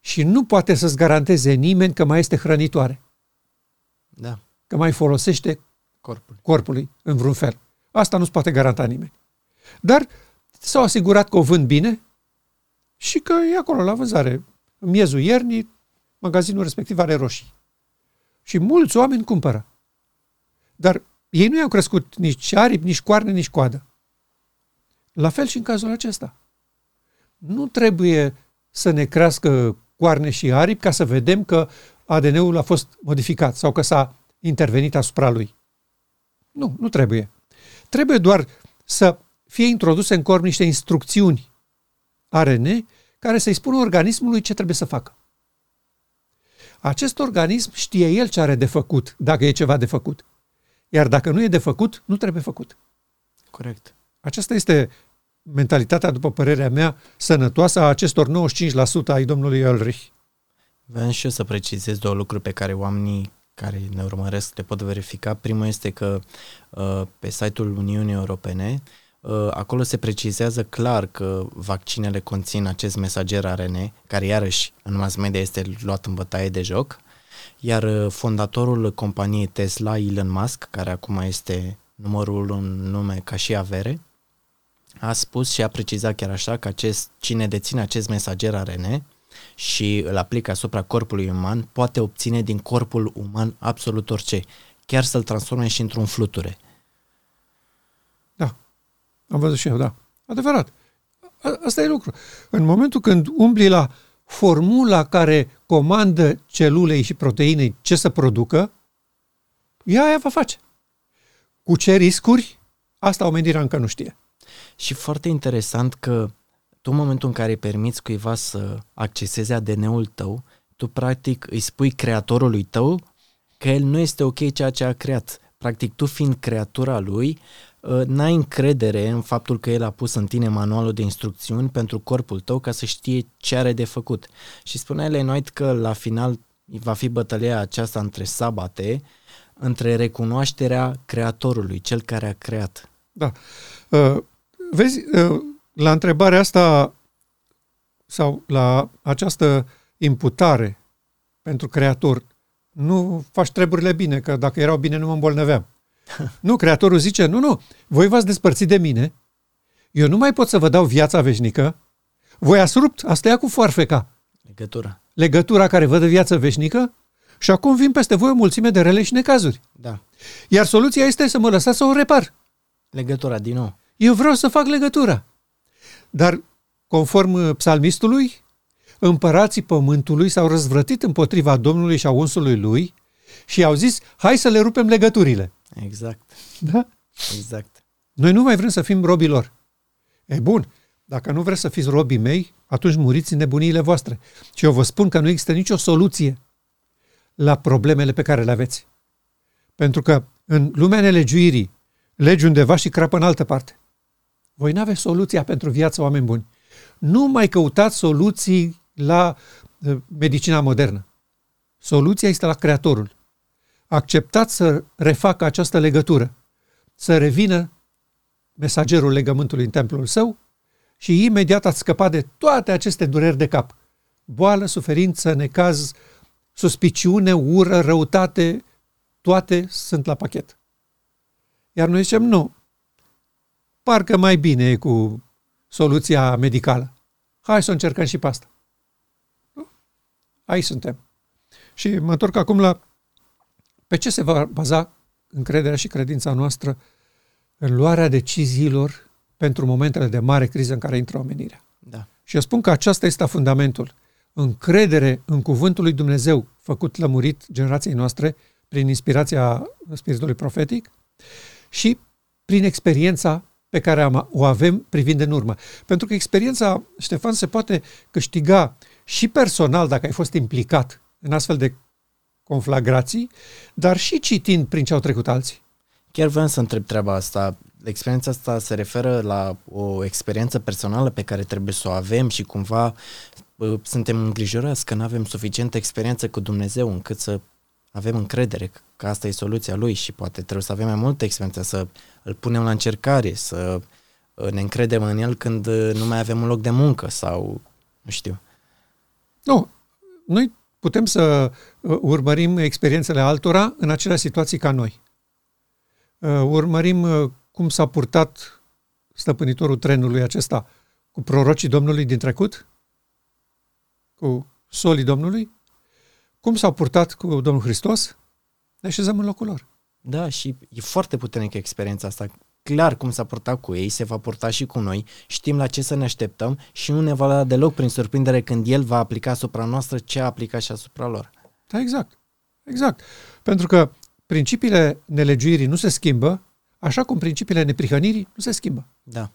și nu poate să-ți garanteze nimeni că mai este hrănitoare, Da, că mai folosește corpul. corpului în vreun fel. Asta nu-ți poate garanta nimeni. Dar s-au asigurat că o vând bine și că e acolo la vânzare. În miezul iernii, magazinul respectiv are roșii. Și mulți oameni cumpără. Dar ei nu i-au crescut nici aripi, nici coarne, nici coadă. La fel și în cazul acesta. Nu trebuie să ne crească coarne și aripi ca să vedem că ADN-ul a fost modificat sau că s-a intervenit asupra lui. Nu, nu trebuie. Trebuie doar să fie introduse în corp niște instrucțiuni ARN care să-i spună organismului ce trebuie să facă. Acest organism știe el ce are de făcut, dacă e ceva de făcut. Iar dacă nu e de făcut, nu trebuie făcut. Corect. Aceasta este mentalitatea, după părerea mea, sănătoasă a acestor 95% ai domnului Ulrich. Vreau și eu să precizez două lucruri pe care oamenii care ne urmăresc le pot verifica. Primul este că uh, pe site-ul Uniunii Europene uh, acolo se precizează clar că vaccinele conțin acest mesager ARN, care iarăși în mass media este luat în bătaie de joc, iar uh, fondatorul companiei Tesla, Elon Musk, care acum este numărul în nume ca și avere, a spus și a precizat chiar așa că acest, cine deține acest mesager ARN și îl aplică asupra corpului uman, poate obține din corpul uman absolut orice, chiar să-l transforme și într-un fluture. Da, am văzut și eu, da. Adevărat. A- asta e lucru. În momentul când umbli la formula care comandă celulei și proteinei ce să producă, ea aia va face. Cu ce riscuri? Asta omenirea încă nu știe. Și foarte interesant că tu în momentul în care îi permiți cuiva să acceseze ADN-ul tău, tu practic îi spui creatorului tău că el nu este ok ceea ce a creat. Practic tu fiind creatura lui, ă, n-ai încredere în faptul că el a pus în tine manualul de instrucțiuni pentru corpul tău ca să știe ce are de făcut. Și spunea Ellen White că la final va fi bătălia aceasta între sabate, între recunoașterea creatorului, cel care a creat. Da. Uh, vezi, uh, la întrebarea asta sau la această imputare pentru creator, nu faci treburile bine, că dacă erau bine nu mă îmbolnăveam. nu, creatorul zice, nu, nu, voi v-ați despărțit de mine, eu nu mai pot să vă dau viața veșnică, voi ați rupt, asta ia cu foarfeca, Legătura. legătura care vă dă viață veșnică și acum vin peste voi o mulțime de rele și necazuri. Da. Iar soluția este să mă lăsați să o repar. Legătura, din nou. Eu vreau să fac legătura. Dar, conform uh, psalmistului, împărații pământului s-au răzvrătit împotriva Domnului și a unsului lui și au zis, hai să le rupem legăturile. Exact, Da? exact. Noi nu mai vrem să fim robii lor. E bun, dacă nu vreți să fiți robii mei, atunci muriți în nebuniile voastre. Și eu vă spun că nu există nicio soluție la problemele pe care le aveți. Pentru că în lumea nelegiuirii, legi undeva și crapă în altă parte. Voi nu aveți soluția pentru viața oameni buni. Nu mai căutați soluții la uh, medicina modernă. Soluția este la Creatorul. Acceptați să refacă această legătură, să revină mesagerul legământului în templul său și imediat ați scăpat de toate aceste dureri de cap. Boală, suferință, necaz, suspiciune, ură, răutate, toate sunt la pachet. Iar noi zicem, nu, parcă mai bine e cu soluția medicală. Hai să o încercăm și pe asta. Nu? Aici suntem. Și mă întorc acum la pe ce se va baza încrederea și credința noastră în luarea deciziilor pentru momentele de mare criză în care intră omenirea. Da. Și eu spun că aceasta este fundamentul. Încredere în cuvântul lui Dumnezeu, făcut lămurit generației noastre prin inspirația spiritului profetic și prin experiența pe care am, o avem privind în urmă. Pentru că experiența, Ștefan, se poate câștiga și personal dacă ai fost implicat în astfel de conflagrații, dar și citind prin ce au trecut alții. Chiar vreau să întreb treaba asta. Experiența asta se referă la o experiență personală pe care trebuie să o avem și cumva bă, suntem îngrijorați că nu avem suficientă experiență cu Dumnezeu încât să avem încredere că asta e soluția lui și poate trebuie să avem mai multă experiență, să îl punem la încercare, să uh, ne încredem în el când uh, nu mai avem un loc de muncă sau nu știu. Nu, noi putem să uh, urmărim experiențele altora în aceleași situații ca noi. Uh, Urmărim uh, cum s-a purtat stăpânitorul trenului acesta cu prorocii Domnului din trecut, cu solii Domnului, cum s-au purtat cu Domnul Hristos, ne așezăm în locul lor. Da, și e foarte puternică experiența asta. Clar cum s-a purtat cu ei, se va purta și cu noi, știm la ce să ne așteptăm și nu ne va da deloc prin surprindere când el va aplica asupra noastră ce a aplicat și asupra lor. Da, exact. Exact. Pentru că principiile nelegiuirii nu se schimbă, așa cum principiile neprihănirii nu se schimbă. Da.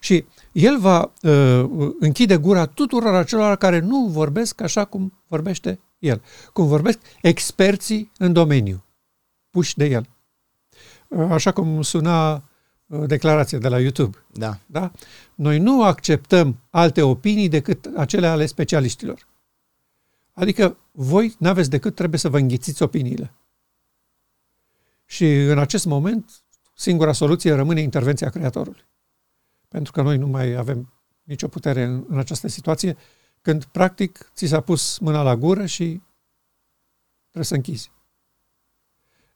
Și el va uh, închide gura tuturor acelor care nu vorbesc așa cum vorbește el, cum vorbesc experții în domeniu, puși de el. Uh, așa cum suna uh, declarația de la YouTube. Da. da. Noi nu acceptăm alte opinii decât acele ale specialiștilor. Adică voi nu aveți decât trebuie să vă înghițiți opiniile. Și în acest moment, singura soluție rămâne intervenția Creatorului. Pentru că noi nu mai avem nicio putere în, în această situație, când practic ți s-a pus mâna la gură și trebuie să închizi.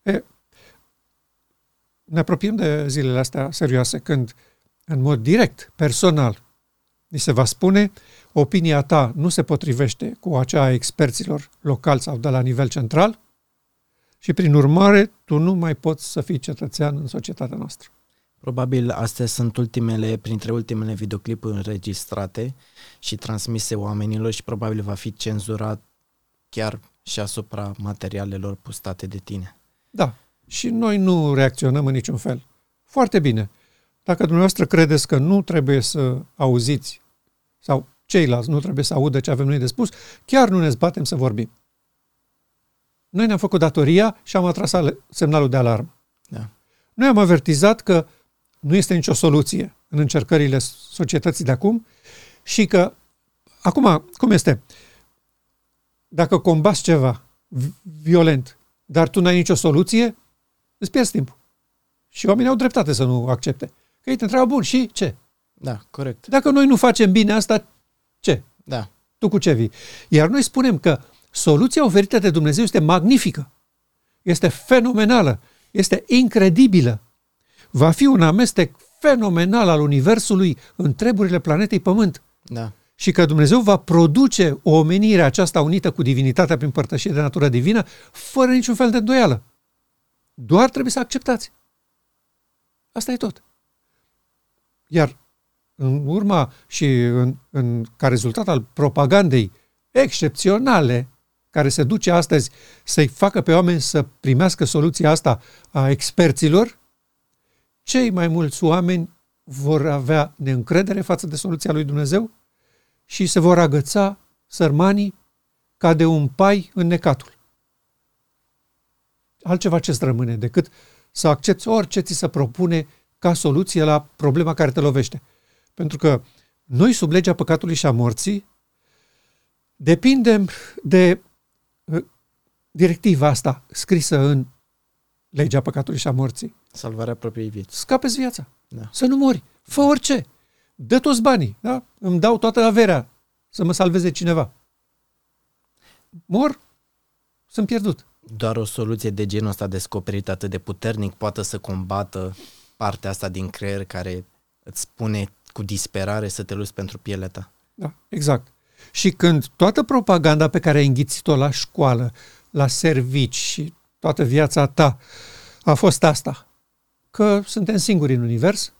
E, ne apropiem de zilele astea serioase, când în mod direct, personal, ni se va spune opinia ta nu se potrivește cu acea a experților locali sau de la nivel central și, prin urmare, tu nu mai poți să fii cetățean în societatea noastră. Probabil astea sunt ultimele, printre ultimele videoclipuri înregistrate și transmise oamenilor și probabil va fi cenzurat chiar și asupra materialelor postate de tine. Da, și noi nu reacționăm în niciun fel. Foarte bine. Dacă dumneavoastră credeți că nu trebuie să auziți sau ceilalți nu trebuie să audă ce avem noi de spus, chiar nu ne zbatem să vorbim. Noi ne-am făcut datoria și am atras semnalul de alarmă. Da. Noi am avertizat că nu este nicio soluție în încercările societății de acum și că, acum, cum este? Dacă combați ceva violent, dar tu n-ai nicio soluție, îți pierzi timpul. Și oamenii au dreptate să nu accepte. Că ei te întreabă, bun, și ce? Da, corect. Dacă noi nu facem bine asta, ce? Da. Tu cu ce vii? Iar noi spunem că soluția oferită de Dumnezeu este magnifică, este fenomenală, este incredibilă. Va fi un amestec fenomenal al Universului în treburile planetei Pământ. Da. Și că Dumnezeu va produce o omenire aceasta unită cu divinitatea prin părtășie de natură divină, fără niciun fel de îndoială. Doar trebuie să acceptați. Asta e tot. Iar în urma și în, în, ca rezultat al propagandei excepționale care se duce astăzi să-i facă pe oameni să primească soluția asta a experților, cei mai mulți oameni vor avea neîncredere față de soluția lui Dumnezeu și se vor agăța sărmanii ca de un pai în necatul. Altceva ce rămâne decât să accepti orice ți se propune ca soluție la problema care te lovește. Pentru că noi, sub legea păcatului și a morții, depindem de uh, directiva asta scrisă în legea păcatului și a morții. Salvarea propriei vieți. Scapeți viața. Da. Să nu mori. Fă orice. Dă toți banii. Da? Îmi dau toată averea să mă salveze cineva. Mor, sunt pierdut. Doar o soluție de genul ăsta descoperit atât de puternic poate să combată partea asta din creier care îți spune cu disperare să te luți pentru pielea ta. Da, exact. Și când toată propaganda pe care ai înghițit-o la școală, la servici și toată viața ta a fost asta, că suntem singuri în univers,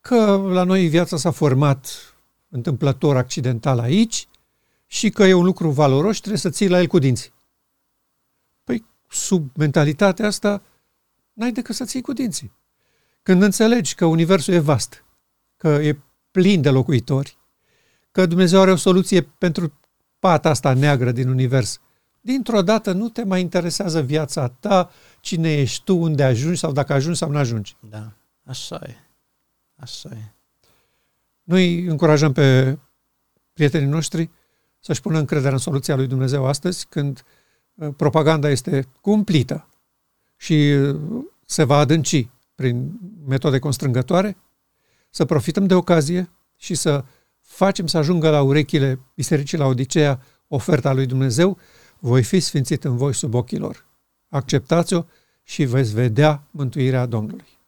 că la noi viața s-a format întâmplător, accidental aici și că e un lucru valoros și trebuie să ții la el cu dinții. Păi, sub mentalitatea asta, n-ai decât să ții cu dinții. Când înțelegi că universul e vast, că e plin de locuitori, că Dumnezeu are o soluție pentru pata asta neagră din univers, dintr-o dată nu te mai interesează viața ta, cine ești tu, unde ajungi sau dacă ajungi sau nu ajungi. Da, așa e. Așa e. Noi încurajăm pe prietenii noștri să-și pună încrederea în soluția lui Dumnezeu astăzi, când uh, propaganda este cumplită și uh, se va adânci prin metode constrângătoare, să profităm de ocazie și să facem să ajungă la urechile Bisericii la Odiceea oferta lui Dumnezeu, voi fi sfințit în voi sub ochii lor. Acceptați-o și veți vedea mântuirea Domnului.